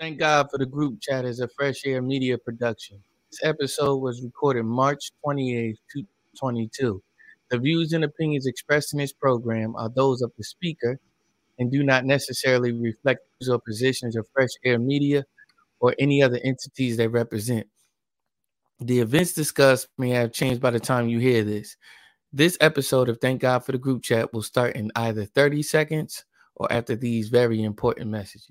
Thank God for the group chat as a Fresh Air Media production. This episode was recorded March 28, 2022. The views and opinions expressed in this program are those of the speaker and do not necessarily reflect the positions of Fresh Air Media or any other entities they represent. The events discussed may have changed by the time you hear this. This episode of Thank God for the Group Chat will start in either 30 seconds or after these very important messages.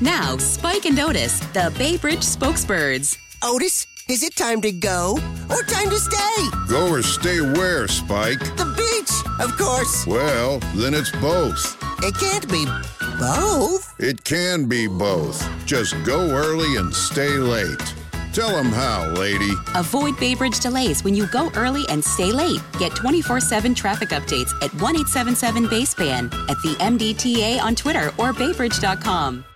Now, Spike and Otis, the Bay Bridge spokesbirds. Otis, is it time to go or time to stay? Go or stay where, Spike? The beach, of course. Well, then it's both. It can't be both. It can be both. Just go early and stay late. Tell them how, lady. Avoid Bay Bridge delays when you go early and stay late. Get 24 7 traffic updates at 1 877 BAYSPAN, at the MDTA on Twitter or baybridge.com.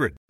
888 532 3500.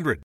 888 532 3500.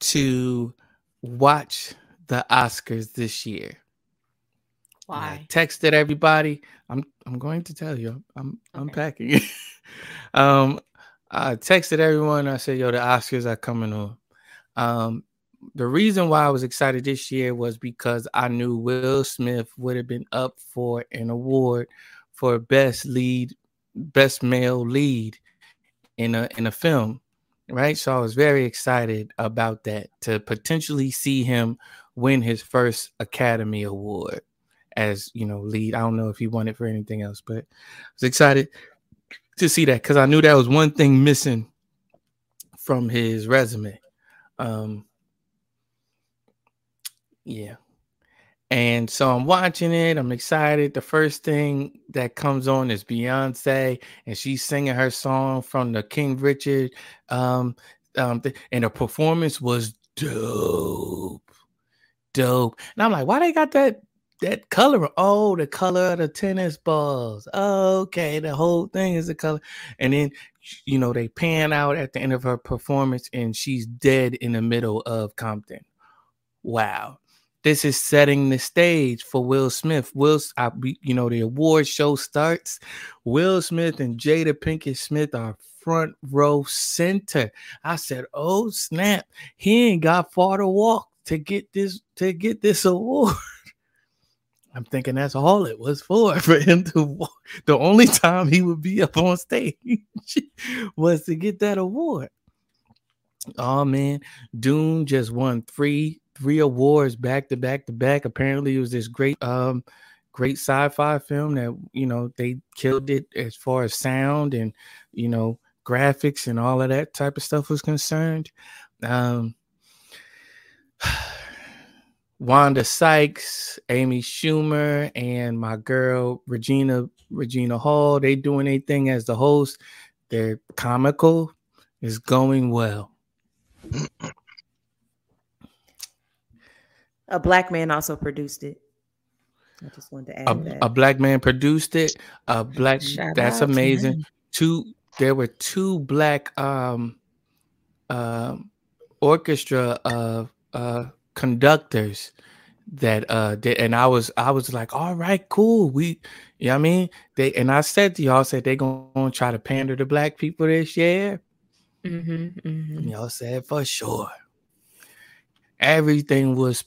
to watch the Oscars this year. Why? I texted everybody. I'm I'm going to tell you. I'm unpacking. um, I texted everyone. I said, "Yo, the Oscars are coming on." Um, the reason why I was excited this year was because I knew Will Smith would have been up for an award for best lead, best male lead in a in a film, right? So I was very excited about that to potentially see him win his first Academy Award as you know lead. I don't know if he won it for anything else, but I was excited to see that because I knew that was one thing missing from his resume. Um, yeah. And so I'm watching it. I'm excited. The first thing that comes on is Beyonce, and she's singing her song from the King Richard. Um, um, and the performance was dope, dope. And I'm like, why they got that that color? Oh, the color of the tennis balls. Okay, the whole thing is the color. And then you know they pan out at the end of her performance, and she's dead in the middle of Compton. Wow this is setting the stage for Will Smith. Will, I, you know, the award show starts. Will Smith and Jada Pinkett Smith are front row center. I said, "Oh snap! He ain't got far to walk to get this to get this award." I'm thinking that's all it was for for him to walk. The only time he would be up on stage was to get that award. Oh man, Dune just won three three awards back to back to back. Apparently, it was this great, um, great sci-fi film that you know they killed it as far as sound and you know graphics and all of that type of stuff was concerned. Um, Wanda Sykes, Amy Schumer, and my girl Regina Regina Hall, they doing a thing as the host. They're comical, is going well. A black man also produced it. I just wanted to add a, that. a black man produced it. A black Shout that's amazing. Two there were two black um um orchestra uh uh conductors that uh did and I was I was like, all right, cool. We you know what I mean? They and I said to y'all said they gonna try to pander to black people this year. Mm-hmm, And y'all said for sure. Everything was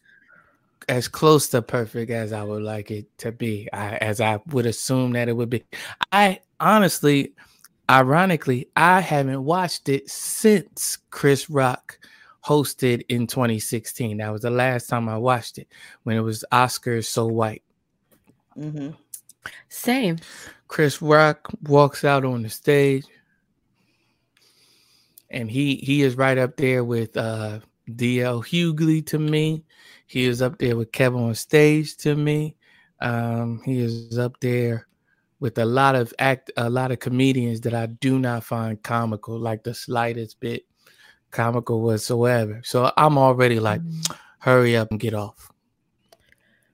as close to perfect as I would like it to be, I, as I would assume that it would be. I honestly, ironically, I haven't watched it since Chris Rock hosted in 2016. That was the last time I watched it when it was Oscars So White. Mm-hmm. Same. Chris Rock walks out on the stage, and he he is right up there with uh, DL Hughley to me. He is up there with Kevin on stage to me. Um, he is up there with a lot of act a lot of comedians that I do not find comical, like the slightest bit comical whatsoever. So I'm already like, hurry up and get off.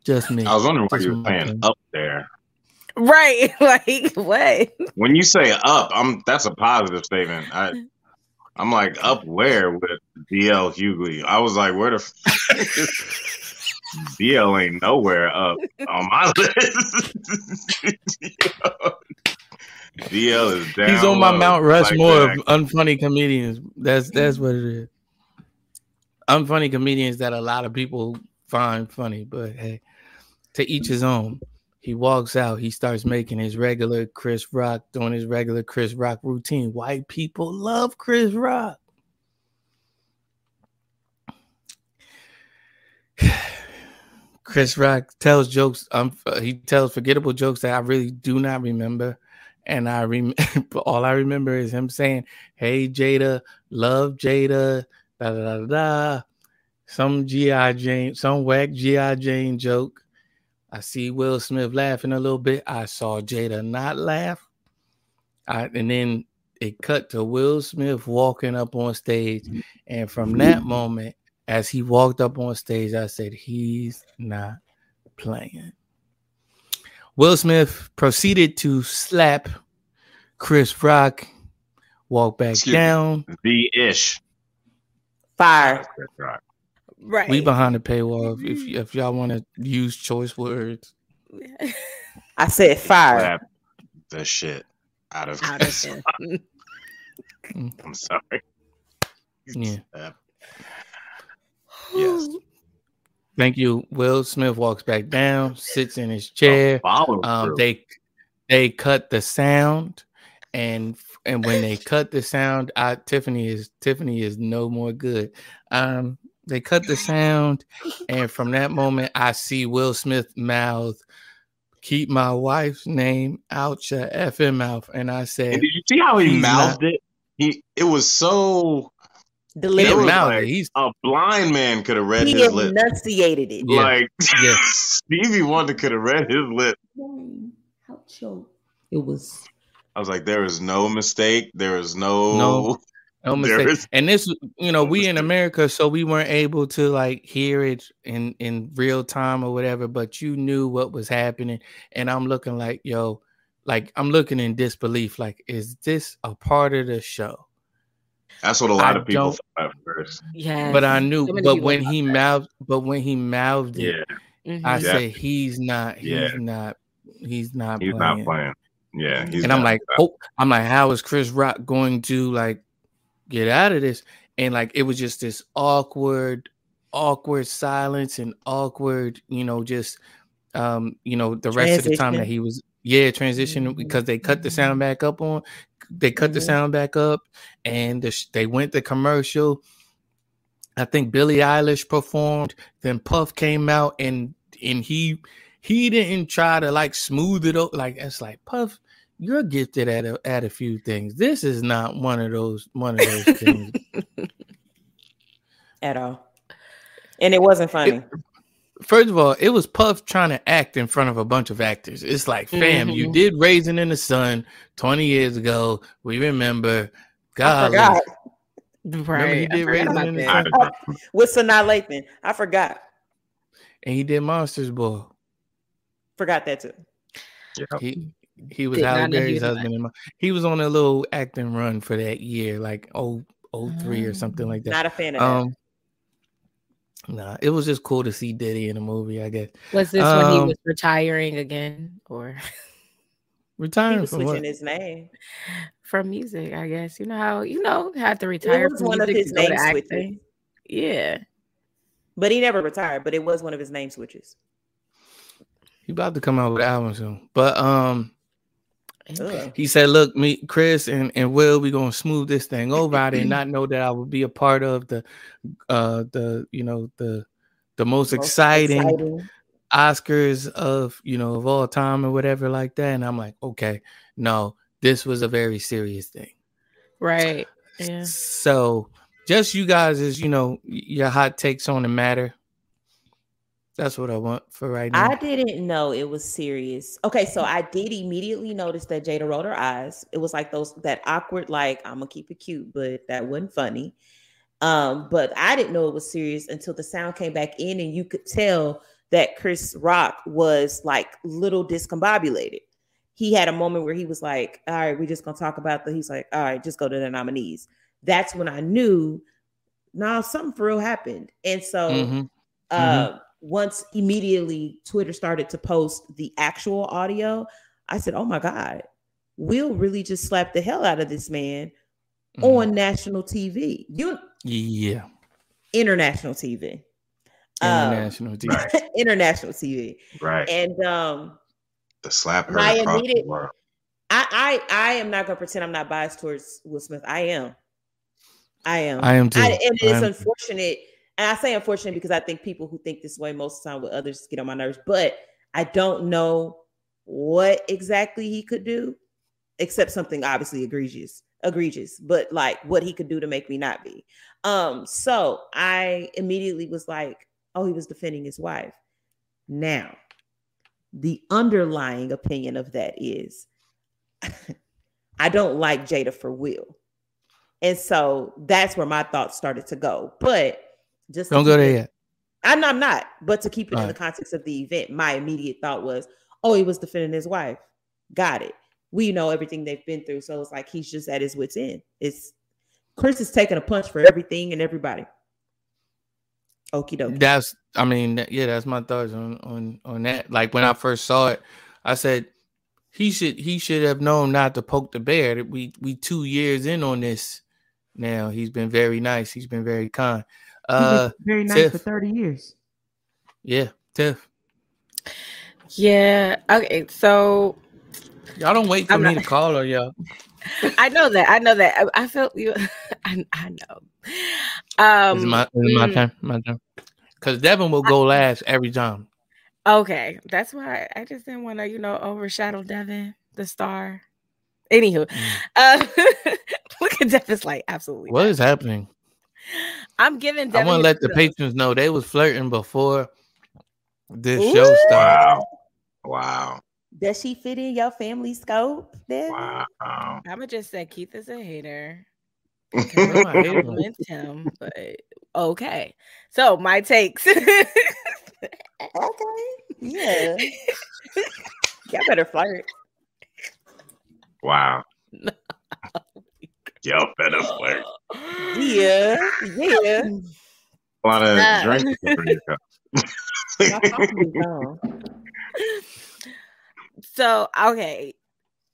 Just me. I was wondering why you were my saying up there. Right. Like what? When you say up, I'm that's a positive statement. I I'm like up where with DL Hughley. I was like, where the f- DL ain't nowhere up on my list. DL is down. He's on my Mount Rushmore that. of unfunny comedians. That's that's what it is. Unfunny comedians that a lot of people find funny, but hey, to each his own. He walks out, he starts making his regular Chris Rock, doing his regular Chris Rock routine. White people love Chris Rock. Chris Rock tells jokes. Um, he tells forgettable jokes that I really do not remember, and I rem- all I remember is him saying, "Hey Jada, love Jada." Da da da da. da. Some GI Jane, some whack GI Jane joke. I see Will Smith laughing a little bit. I saw Jada not laugh. I, and then it cut to Will Smith walking up on stage, and from that moment, as he walked up on stage, I said, "He's not playing." Will Smith proceeded to slap Chris Rock, walk back Excuse down. The ish. Fire. Chris Rock. Right. We behind the paywall if, if, if y'all want to use choice words. I said fire. Slap the shit out of Out of Chris him. Rock. I'm sorry. Yeah. Slap. Yes. Thank you. Will Smith walks back down, sits in his chair. Um, they they cut the sound, and and when they cut the sound, I Tiffany is Tiffany is no more good. Um, they cut the sound, and from that moment, I see Will Smith mouth, "Keep my wife's name out your effing mouth," and I said, And did you see how he mouthed not- it? He it was so Deliberate. it was mouthed like He's- a blind man could have read He his lips. enunciated it. Yeah. Like Yeah. Stevie Wonder could have read his lips. How choke. It was I was like, there is no mistake. There is no No. No mistake. is and this, you know, no we in. America, so we weren't able to like hear it in in real time or whatever. But you knew what was happening, and I'm looking like, yo, like I'm looking in disbelief. Like, is this a part of the show? That's what a lot I of people thought at first. yeah. But I knew. So But when he that. mouthed, but when he mouthed it, Yeah, I. Yeah. said he's not. He's Yeah. not. He's not. he's playing. not playing. Yeah, he's and I'm like, oh, I'm like, how is Chris Rock going to like get out of this? And like, it was just this awkward, awkward silence and awkward, you know, just, um, you know, the rest of the time that he was, yeah, transition because they cut the sound back up on, they cut the Mhm. sound back up, and the, sh- they went to commercial. I think Billie Eilish performed. Then Puff came out and and he he didn't try to like smooth it up. Like it's like Puff, you're gifted at a at a few things. This is not one of those one of those things. At all. And it wasn't funny. First of all, it was Puff trying to act in front of a bunch of actors. It's like, fam, you Mhm. did Raisin in the Sun 20 years ago. We remember. I God, forgot. remember he did forgot Raisin in the. Sun, With Sanaa Lathan. I forgot. and he did Monsters Ball. Forgot that too. He he was Did Halle not Berry's on husband. In my, he was on a little acting run for that year, like oh oh three or something like that. Not a fan of that. Um, nah, it was just cool to see Diddy in a movie. I guess Was this when he Um, was retiring again or he retiring was from switching what? his name. from music? I guess you know how you know have to retire It was from one of his to go to name switches. Yeah, But he never retired, but it was one of his name switches. He about to come out with an album soon, but um. Ugh. He said, "Look, me, Chris, and, and Will, we gonna smooth this thing over. I did not know that I would be a part of the, uh, the you know the, the most, Most exciting, exciting. Oscars of you know of all time or whatever like that." And I'm like, okay, no, this was a very serious thing. right. Yeah. So, just you guys is you know your hot takes on the matter. That's what I want for right now. I didn't know it was serious. Okay, so I did immediately notice that Jada rolled her eyes. It was like those that awkward, like I'm gonna keep it cute, but that wasn't funny. Um, but I didn't know it was serious until the sound came back in, and you could tell that Chris Rock was like little discombobulated. He had a moment where he was like, "All right, we're just gonna talk about the." He's like, "All right, just go to the nominees." That's when I knew, nah, something for real happened. And so, Mhm. uh, once immediately Twitter started to post the actual audio, I said, "Oh my god, Will really just slapped the hell out of this man Mhm. on national TV, you Yeah, international TV, Um, international TV. international TV." Right. And um, The slap her my across the immediate- world. I, I I am not gonna pretend I'm not biased towards Will Smith. I am. I am. I am too. and it's unfortunate too. And I say unfortunate because I think people who think this way most of the time with others get on my nerves. But I don't know what exactly he could do, except something obviously egregious, egregious. But like what he could do to make me not be. Um. So I immediately was like, oh, he was defending his wife. Now, the underlying opinion of that is I don't like Jada for Will. And so that's where my thoughts started to go. But just Don't go there yet. I'm not, I'm not. But to keep it in the context of the event, my immediate thought was, oh, he was defending his wife. Got it. We know everything they've been through. So it's like he's just at his wits' end. It's Chris is taking a punch for everything and everybody. Okie dokie. That's I mean, yeah, that's my thoughts on on on that. Like when I first saw it, I said he should he should have known not to poke the bear. That We we two years in on this now. He's been very nice. He's been very kind. He was Uh, very nice Tiff, for 30 years. yeah, Tiff. Yeah. Okay. So Y'all don't wait for I'm me not- to call her, y'all. I know that. I know that. I, I feel you. I, I know. Um, Is it my, is it my mm, turn? My turn. Because Devin will go last every time. Okay, that's why I just didn't want to, you know, overshadow Devin, the star. Anywho, uh, look at Devin's like absolutely. What is happening? I'm giving I want to let the kudos. patrons know they was flirting before this Ooh. show started. Wow. Wow. Does she fit in your family scope? Then? Wow. I'm gonna just say Keith is a hater. What I? Compliment him, but okay. So my takes. Okay. Yeah. Y'all better flirt. Wow. Y'all better flirt. Yeah. Yeah. A lot of Uh. drinking for you. My coffee is gone. so okay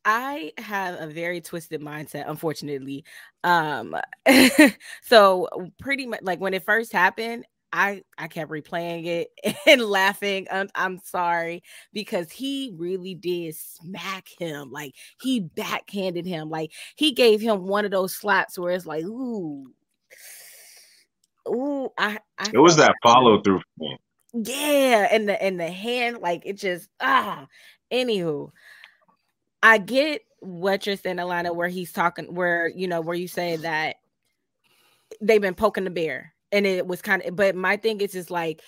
i have a very twisted mindset unfortunately um so pretty much like when it first happened i i kept replaying it and laughing I'm, I'm sorry because he really did smack him like he backhanded him like he gave him one of those slaps where it's like ooh. Ooh i, I It was that follow through yeah, and the and the hand, like it just ah. Anywho, I get what you're saying, Alana, where he's talking, where you know, where you say that they've been poking the bear, and it was kind of. But my thing is, just like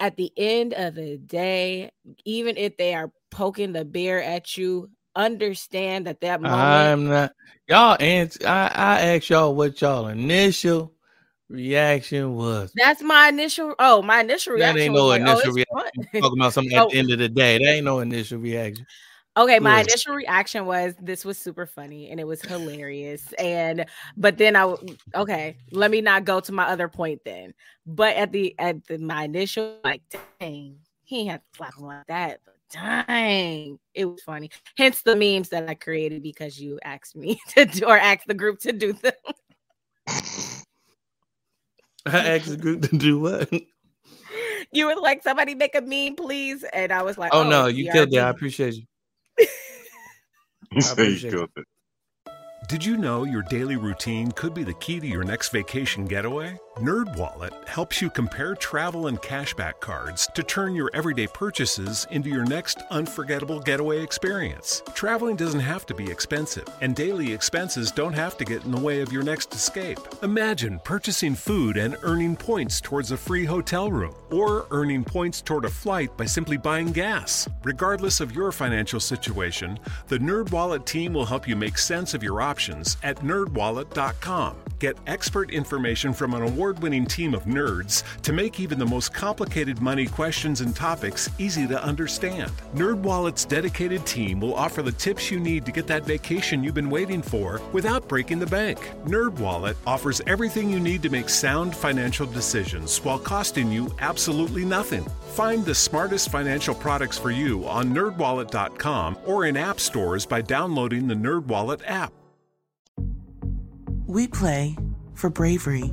at the end of the day, even if they are poking the bear at you, understand that that moment. I'm not. Y'all answer. I I asked y'all what y'all initial reaction was. that's my initial. Oh, my initial That reaction. ain't was no like, oh, initial oh, reaction. Talking about something at Oh. the end of the day. That ain't no initial reaction. Okay, my Yeah. initial reaction was this was super funny and it was hilarious. And but then I okay, let me not go to my other point then. But at the at the my initial like dang, he had to slap him like that. But dang, it was funny. Hence the memes that I created because you asked me to do or asked the group to do them. I asked the group to do what? you were like, somebody make a meme, please. And I was like, Oh, oh no, you killed it. I appreciate you. You you appreciate it. killed it. Did you know your daily routine could be the key to your next vacation getaway? NerdWallet helps you compare travel and cashback cards to turn your everyday purchases into your next unforgettable getaway experience. Traveling doesn't have to be expensive, and daily expenses don't have to get in the way of your next escape. Imagine purchasing food and earning points towards a free hotel room, or earning points toward a flight by simply buying gas. Regardless of your financial situation, the NerdWallet team will help you make sense of your options at nerdwallet.com. Get expert information from an award-winning team of nerds to make even the most complicated money questions and topics easy to understand. NerdWallet's dedicated team will offer the tips you need to get that vacation you've been waiting for without breaking the bank. NerdWallet offers everything you need to make sound financial decisions while costing you absolutely nothing. Find the smartest financial products for you on nerdwallet.com or in app stores by downloading the NerdWallet app. We play for bravery.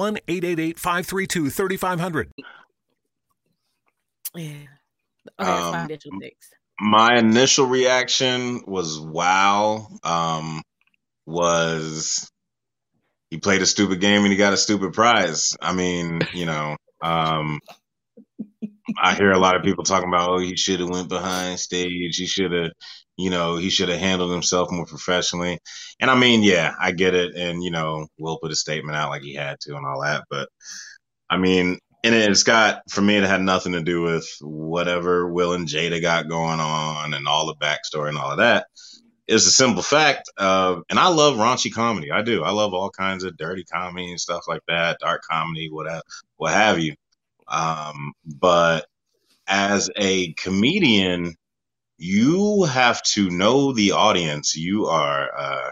1-888-532-3500. Yeah. Um, my initial reaction was wow. Um, was he played a stupid game and he got a stupid prize. I mean, you know, um, I hear a lot of people talking about, oh, he should have went behind stage. He should have, you know, he should have handled himself more professionally. And I mean, yeah, I get it. And you know, Will put a statement out like he had to and all that. But I mean, and it's got for me, it had nothing to do with whatever Will and Jada got going on and all the backstory and all of that. It's a simple fact. Uh, and I love raunchy comedy. I do. I love all kinds of dirty comedy and stuff like that, dark comedy, whatever, what have you. Um, but as a comedian, you have to know the audience you are. Uh,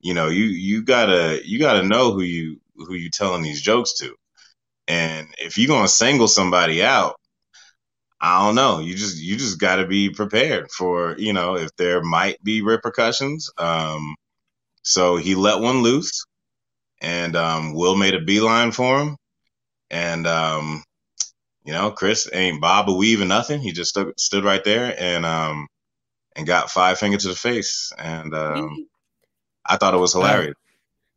you know, you you gotta you gotta know who you who you telling these jokes to. And if you're gonna single somebody out, I don't know. You just you just got to be prepared for you know if there might be repercussions. Um, so he let one loose, and um, Will made a beeline for him, and um, you know Chris ain't bob a weave or nothing. He just stood stood right there and um, and got five finger to the face, and um, I thought it was hilarious.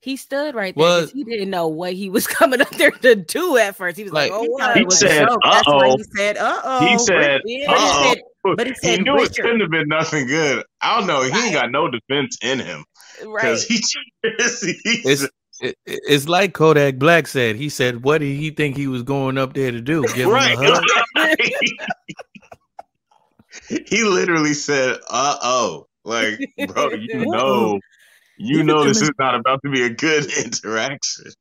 He stood right there. Was- 'cause He didn't know what he was coming up there to do at first. He was like, Like, "Oh, he wow." thought it He said, That's why "Uh-oh." he said, "Uh oh." He said, but he "Uh-oh." said, but he He said, knew it couldn't have been nothing good. I don't know. He ain't got no defense in him right." because he just he It's it, it's like Kodak Black said. He said, "What did he think he was going up there to do? Give right. him a hug?" he literally said, "Uh oh." Like, bro, you know, you know this is not about to be a good interaction.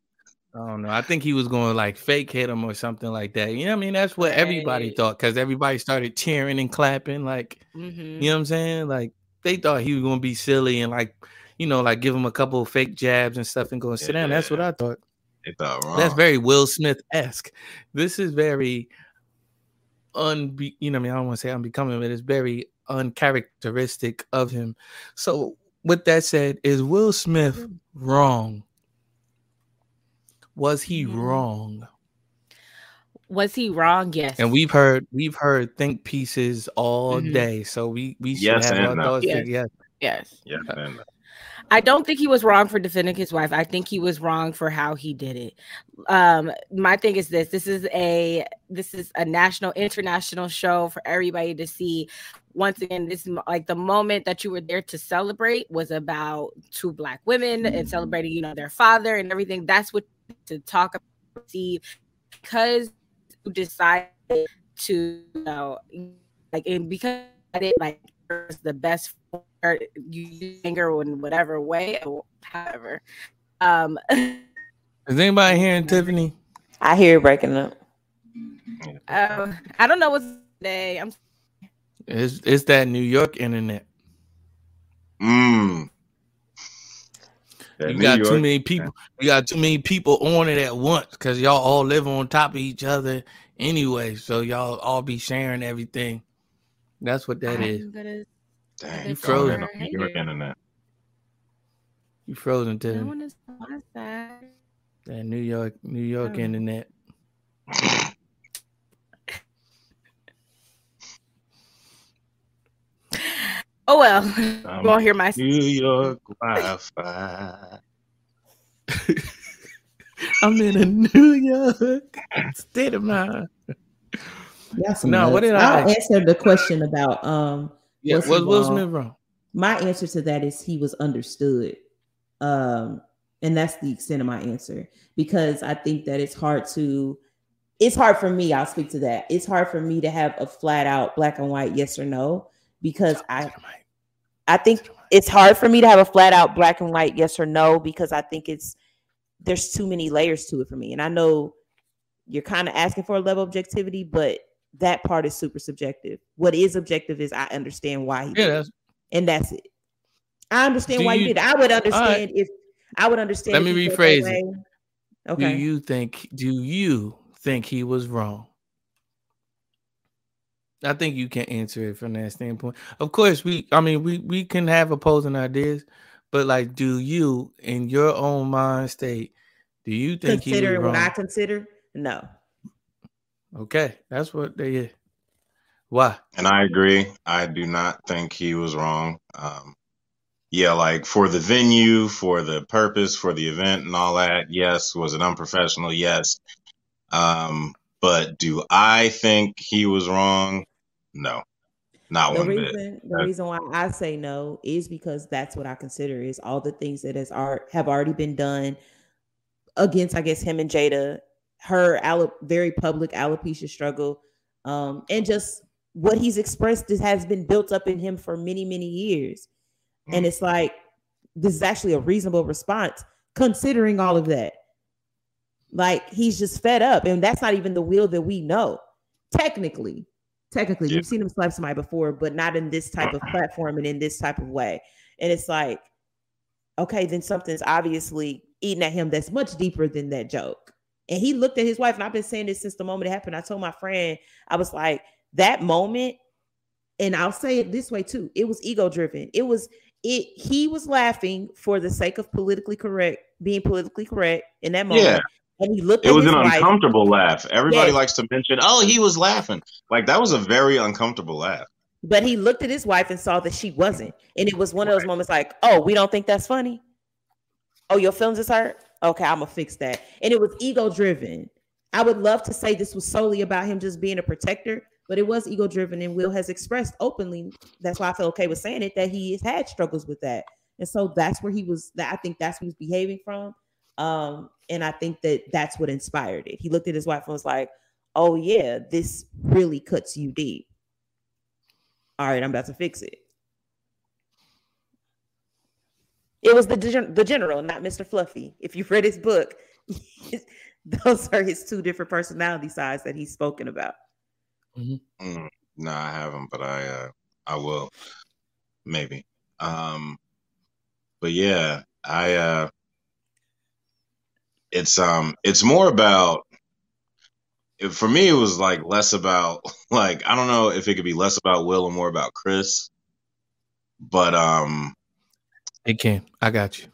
I don't know. I think he was going to like fake hit him or something like that. You know what I mean? That's what everybody Right. thought because everybody started cheering and clapping. Like, Mhm. you know what I'm saying? Like, they thought he was going to be silly and like, you know, like give him a couple of fake jabs and stuff and go and sit down. That's what I thought. They thought wrong. That's very Will Smith esque. This is very unbe you know I mean I don't want to say unbecoming, but it's very uncharacteristic of him. So with that said, is Will Smith wrong? Was he wrong? Was he wrong? Yes. And we've heard we've heard think pieces all Mhm. day. So we we should Yes have and our no. thoughts. Yes. Yes. yes. yeah, man. I don't think he was wrong for defending his wife. I think he was wrong for how he did it. Um, my thing is this: this is a this is a national, international show for everybody to see. Once again, this like the moment that you were there to celebrate was about two black women and celebrating, you know, their father and everything. That's what to talk about. See, because you decided to, you know, like and because it like was the best or you use anger in whatever way or however. Um Is anybody hearing Tiffany? I hear it breaking up. um, I don't know what's today. I'm It's it's that New York internet. Mm. That You New got too many people. You got too many people on it at once because y'all all live on top of each other anyway. So y'all all be sharing everything. That's what that is. I'm gonna Dang, You you frozen. frozen. New York internet. You frozen to no one is on my that New York New York Oh. internet. Oh well. Um, you won't hear my New York Wi-Fi. I'm in a New York state of mind. Y'all some No, what did I I'll answer the question about um Yeah, was was Will? Smith wrong? My answer to that is he was understood. Um, and that's the extent of my answer because I think that it's hard to it's hard for me, I'll speak to that. It's hard for me to have a flat out black and white yes or no because I I think it's hard for me to have a flat out black and white yes or no because I think it's there's too many layers to it for me. And I know you're kind of asking for a level of objectivity, but that part is super subjective. What is objective is I understand why he Yeah, did that's and that's it. I understand Do why you, you- did. I would All right. understand if I would understand. Let me rephrase it. Okay. Do you think do you think he was wrong? I think you can answer it from that standpoint. Of course, we I mean we we can have opposing ideas, but like do you in your own mind state, do you think he was Considering what I consider, no. Okay, that's what they is. Why? And I agree. I do not think he was wrong. Um, yeah, like for the venue, for the purpose, for the event, and all that. Yes, was it unprofessional? Yes. Um, but do I think he was wrong? No, not The one bit. reason the That- reason why I say no is because that's what I consider is all the things that has art have already been done against, I guess, him and Jada, her very public alopecia struggle, um, and just what he's expressed is, has been built up in him for many, many years. And it's like this is actually a reasonable response considering all of that. Like he's just fed up, and that's not even the Will that we know. Technically, technically, Yeah. we've seen him slap somebody before, but not in this type of platform and in this type of way. And it's like, okay, then something's obviously eating at him that's much deeper than that joke. And he looked at his wife, and I've been saying this since the moment it happened. I told my friend, I was like, that moment, and I'll say it this way too. It was ego driven. It was it. He was laughing for the sake of politically correct, being politically correct in that moment. Yeah. And he looked at It was an wife. uncomfortable laugh. Everybody Yes. likes to mention, "Oh, he was laughing." Like that was a very uncomfortable laugh. But he looked at his wife and saw that she wasn't. And it was one of those moments like, oh, we don't think that's funny. Oh, your feelings is hurt? Okay, I'm gonna fix that. And it was ego driven. I would love to say this was solely about him just being a protector, but it was ego driven. And Will has expressed openly. That's why I feel okay with saying it that he has had struggles with that. And so that's where he was. That I think that's where he's behaving from. Um, and I think that that's what inspired it. He looked at his wife and was like, "Oh yeah, this really cuts you deep." All right, I'm about to fix it. It was the gen- the general, not Mr. Fluffy. If you've read his book, those are his two different personality sides that he's spoken about. Mm, no, I haven't, but I uh, I will maybe. Um, but yeah, I uh, it's um, it's more about. For me, it was like less about like I don't know if it could be less about Will and more about Chris, but um, It can. I got you.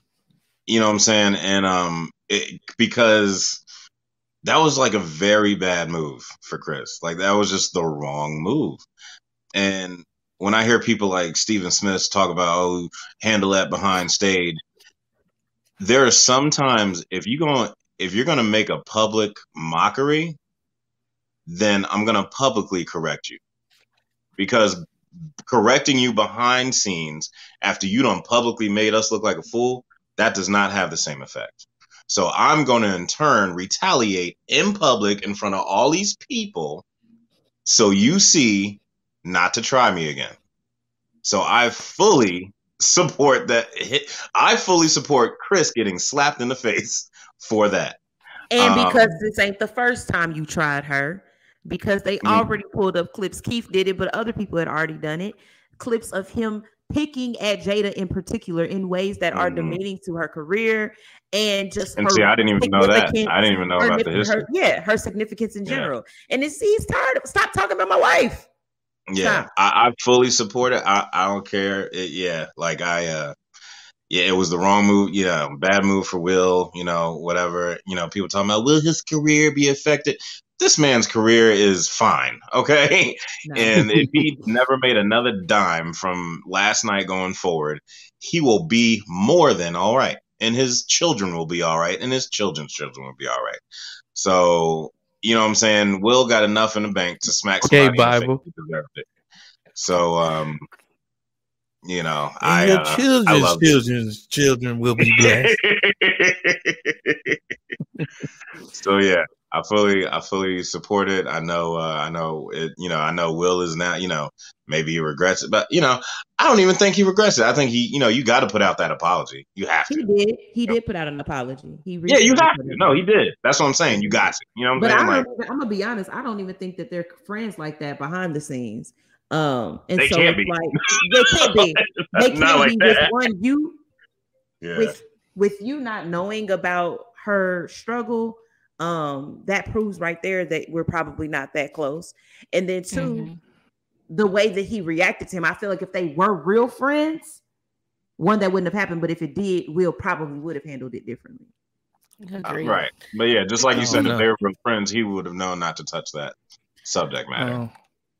you know what I'm saying? And um, it, because that was like a very bad move for Chris. Like that was just the wrong move. And when I hear people like Stephen Smith talk about oh handle that behind stage, there are sometimes if you going if you're gonna make a public mockery, then I'm gonna publicly correct you because correcting you behind scenes after you done publicly made us look like a fool, that does not have the same effect. So I'm going to in turn retaliate in public in front of all these people so you see not to try me again. So I fully support that. I fully support Chris getting slapped in the face for that. And Um, because this ain't the first time you tried her, because they Mhm. already pulled up clips. Keith did it, but other people had already done it. Clips of him picking at Jada in particular in ways that are Mhm. demeaning to her career and just And her see, I didn't even know that. I didn't even know her- about the her- history. yeah, her significance in Yeah. general. And it's he's tired of stop talking about my wife. Yeah, I, I fully support it. I, I don't care. It, yeah, like I, uh, yeah, it was the wrong move. Yeah, bad move for Will. You know, whatever. You know, people talking about will his career be affected? This man's career is fine. Okay, and if he never made another dime from last night going forward, he will be more than all right, and his children will be all right, and his children's children will be all right. So you know what I'm saying? Will got enough in the bank to smack Okay, somebody in the face Bible. deserved it. So um, you know, And I your uh, I children's love children will be blessed. so yeah, I fully I fully support it. I know uh, I know it. You know, I know Will is now. You know, maybe he regrets it, but you know, I don't even think he regrets it. I think he, you know, you got to put out that apology. You have to. He did. He did put out an apology. He really Yeah, you recently have put to. it No, he did. That's what I'm saying. You got to. You know what I'm But saying? I Like, even, I'm gonna be honest. I don't even think that they're friends like that behind the scenes. Um, and They so can't it's be. like they can't be. They can't like be with that. one you yeah. with with you not knowing about her struggle. Um, that proves right there that we're probably not that close. And then 2 Mm-hmm. the way that he reacted to him, I feel like if they were real friends, one that wouldn't have happened. But if it did, Will probably would have handled it differently. Uh, right. But yeah, just like you I said, don't if they were real friends, he would have known not to touch that subject matter. Oh.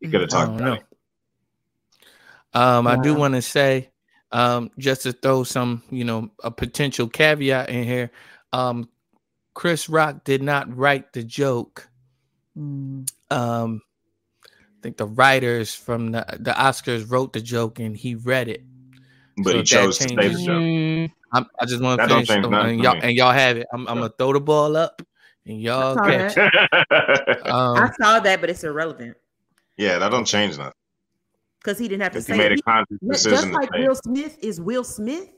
he could have talked don't about know. it. Um, I do want to say, um, just to throw some, you know, a potential caveat in here. Um, Chris Rock did not write the joke. Um, I think the writers from the, the Oscars wrote the joke and he read it. But he if that chose to say the changes- joke. I'm, I just want to That don't finish, change um, nothing and for y'all and y'all have it. I'm, I'm gonna throw the ball up and y'all saw catch. it. Um, I saw that, but it's irrelevant yeah, that don't change nothing. Because he didn't have to If he say made a conscious He- just like. Will Smith is Will Smith,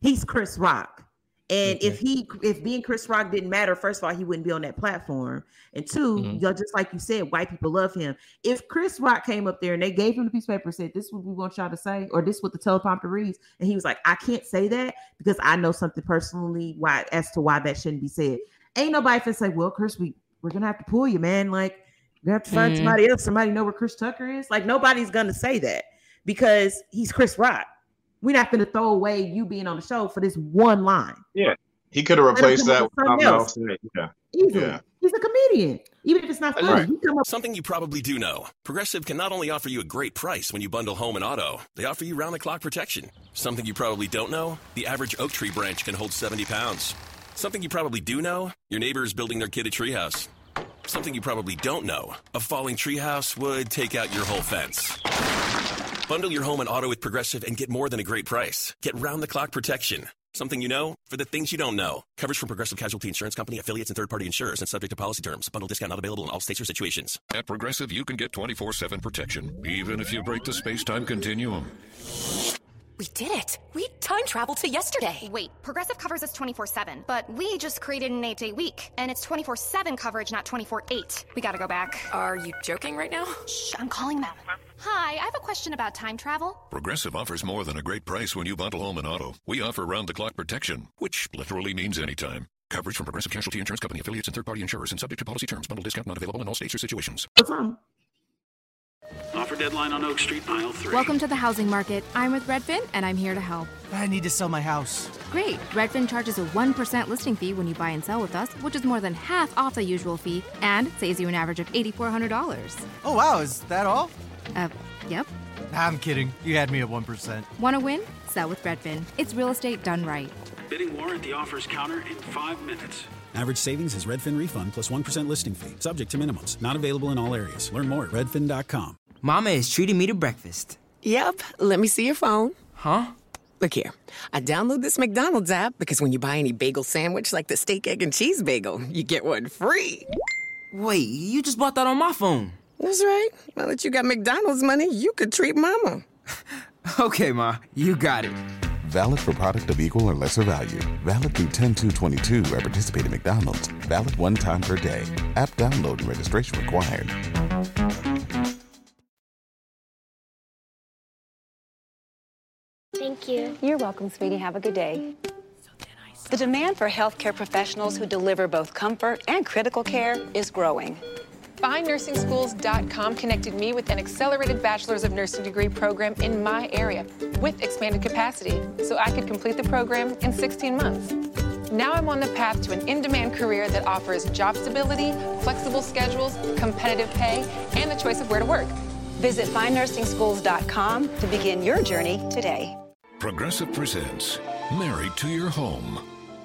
he's Chris Rock. And if he if being Chris Rock didn't matter, first of all, he wouldn't be on that platform. And 2 Mhm. y'all just like you said, white people love him. If Chris Rock came up there and they gave him the piece of paper and said, This is what we want y'all to say, or this is what the teleprompter reads, and he was like, I can't say that because I know something personally why as to why that shouldn't be said. Ain't nobody finna say, Well, Chris, we we're gonna have to pull you, man. Like you have to find Mhm. somebody else. Somebody know where Chris Tucker is. Like nobody's gonna say that because he's Chris Rock. We're not gonna throw away you being on the show for this one line. Yeah, he could have replaced that with with something something else. else. Yeah, Easily, yeah. He's a comedian. Even if it's not funny, he come up Something you probably do know Progressive can not only offer you a great price when you bundle home and auto, they offer you round the clock protection. Something you probably don't know the average oak tree branch can hold 70 pounds. Something you probably do know your neighbor is building their kid a treehouse. Something you probably don't know a falling treehouse would take out your whole fence. Bundle your home and auto with Progressive and get more than a great price. Get round the clock protection. Something you know for the things you don't know. Coverage from Progressive Casualty Insurance Company, affiliates, and third party insurers and subject to policy terms. Bundle discount not available in all states or situations. At Progressive, you can get 24 7 protection, even if you break the space time continuum. We did it. We time traveled to yesterday. Wait, Progressive covers us 24 7, but we just created an 8 day week, and it's 24 7 coverage, not 24 8. We gotta go back. Are you joking right now? Shh, I'm calling them. Hi, I have a question about time travel. Progressive offers more than a great price when you bundle home and auto. We offer round the clock protection, which literally means anytime. Coverage from Progressive Casualty Insurance Company, affiliates, and third party insurers and subject to policy terms. Bundle discount not available in all states or situations. Offer deadline on Oak Street, aisle three. Welcome to the housing market. I'm with Redfin, and I'm here to help. I need to sell my house. Great. Redfin charges a 1% listing fee when you buy and sell with us, which is more than half off the usual fee and saves you an average of $8,400. Oh, wow. Is that all? Uh, yep. I'm kidding. You had me at 1%. Want to win? Sell with Redfin. It's real estate done right. Bidding war at the offers counter in five minutes. Average savings is Redfin refund plus 1 listing fee, subject to minimums. Not available in all areas. Learn more at redfin.com. Mama is treating me to breakfast. Yep. Let me see your phone. Huh? Look here. I download this McDonald's app because when you buy any bagel sandwich like the steak, egg, and cheese bagel, you get one free. Wait, you just bought that on my phone. That's right. Now that you got McDonald's money, you could treat mama. Okay, Ma, you got it. Valid for product of equal or lesser value. Valid through 10222 at participating McDonald's. Valid one time per day. App download and registration required. Thank you. You're welcome, sweetie. Have a good day. The demand for healthcare professionals who deliver both comfort and critical care is growing. FindNursingSchools.com connected me with an accelerated Bachelor's of Nursing degree program in my area with expanded capacity so I could complete the program in 16 months. Now I'm on the path to an in demand career that offers job stability, flexible schedules, competitive pay, and the choice of where to work. Visit FindNursingSchools.com to begin your journey today. Progressive presents Married to Your Home.